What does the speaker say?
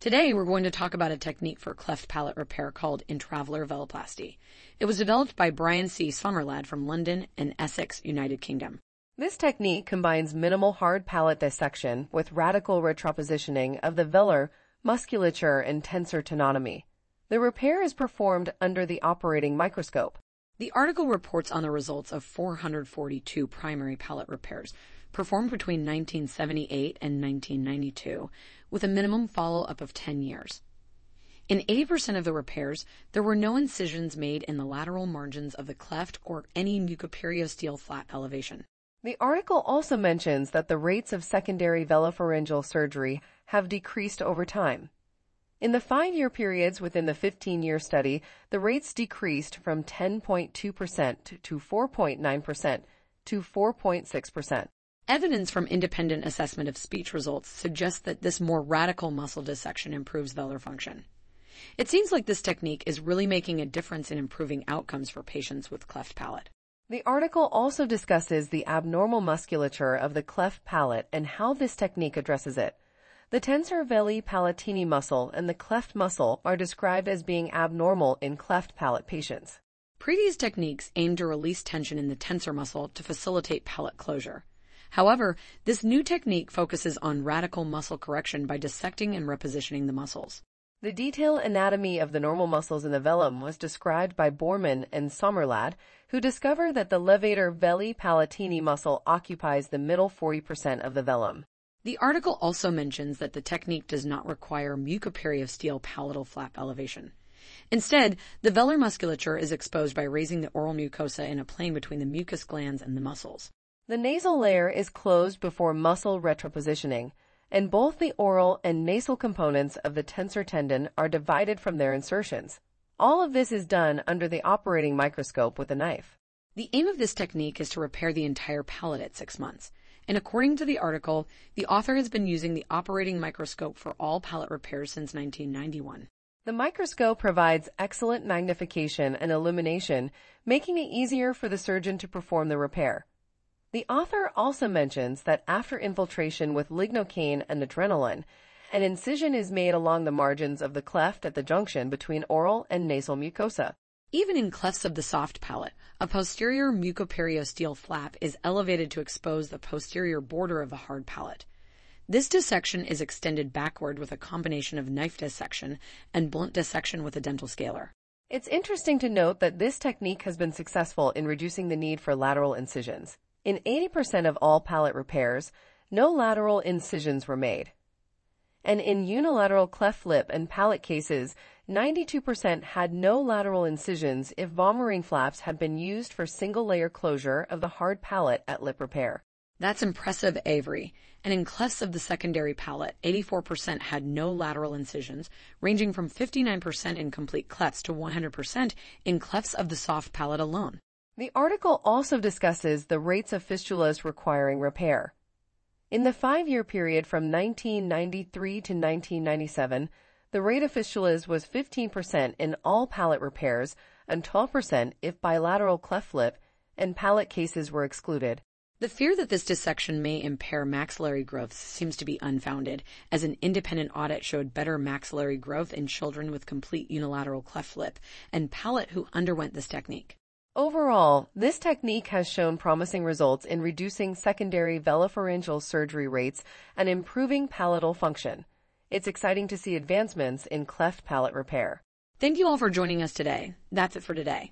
Today, we're going to talk about a technique for cleft palate repair called intravelar veloplasty. It was developed by Brian C. Sommerlad from London and Essex, United Kingdom. This technique combines minimal hard palate dissection with radical retropositioning of the velar, musculature, and tensor tenotomy. The repair is performed under the operating microscope. The article reports on the results of 442 primary palate repairs performed between 1978 and 1992, with a minimum follow up of 10 years. In 80% of the repairs, there were no incisions made in the lateral margins of the cleft or any mucoperiosteal flap elevation. The article also mentions that the rates of secondary velopharyngeal surgery have decreased over time. In the five year periods within the 15 year study, the rates decreased from 10.2% to 4.9% to 4.6%. Evidence from independent assessment of speech results suggests that this more radical muscle dissection improves velar function. It seems like this technique is really making a difference in improving outcomes for patients with cleft palate. The article also discusses the abnormal musculature of the cleft palate and how this technique addresses it. The tensor veli palatini muscle and the cleft muscle are described as being abnormal in cleft palate patients. Previous techniques aim to release tension in the tensor muscle to facilitate palate closure. However, this new technique focuses on radical muscle correction by dissecting and repositioning the muscles. The detailed anatomy of the normal muscles in the velum was described by Boorman and Sommerlad, who discovered that the levator veli palatini muscle occupies the middle 40% of the velum. The article also mentions that the technique does not require mucoperiosteal palatal flap elevation. Instead, the velar musculature is exposed by raising the oral mucosa in a plane between the mucus glands and the muscles. The nasal layer is closed before muscle retropositioning, and both the oral and nasal components of the tensor tendon are divided from their insertions. All of this is done under the operating microscope with a knife. The aim of this technique is to repair the entire palate at six months. And according to the article, the author has been using the operating microscope for all palate repairs since 1991. The microscope provides excellent magnification and illumination, making it easier for the surgeon to perform the repair. The author also mentions that after infiltration with lignocaine and adrenaline, an incision is made along the margins of the cleft at the junction between oral and nasal mucosa. Even in clefts of the soft palate, a posterior mucoperiosteal flap is elevated to expose the posterior border of the hard palate. This dissection is extended backward with a combination of knife dissection and blunt dissection with a dental scaler. It's interesting to note that this technique has been successful in reducing the need for lateral incisions. In 80% of all palate repairs, no lateral incisions were made. And in unilateral cleft lip and palate cases, 92% had no lateral incisions if vomerine flaps had been used for single layer closure of the hard palate at lip repair. That's impressive, Avery. And in clefts of the secondary palate, 84% had no lateral incisions, ranging from 59% in complete clefts to 100% in clefts of the soft palate alone. The article also discusses the rates of fistulas requiring repair. In the five-year period from 1993 to 1997, the rate of fistulas was 15% in all palate repairs and 12% if bilateral cleft lip and palate cases were excluded. The fear that this dissection may impair maxillary growth seems to be unfounded, as an independent audit showed better maxillary growth in children with complete unilateral cleft lip and palate who underwent this technique. Overall, this technique has shown promising results in reducing secondary velopharyngeal surgery rates and improving palatal function. It's exciting to see advancements in cleft palate repair. Thank you all for joining us today. That's it for today.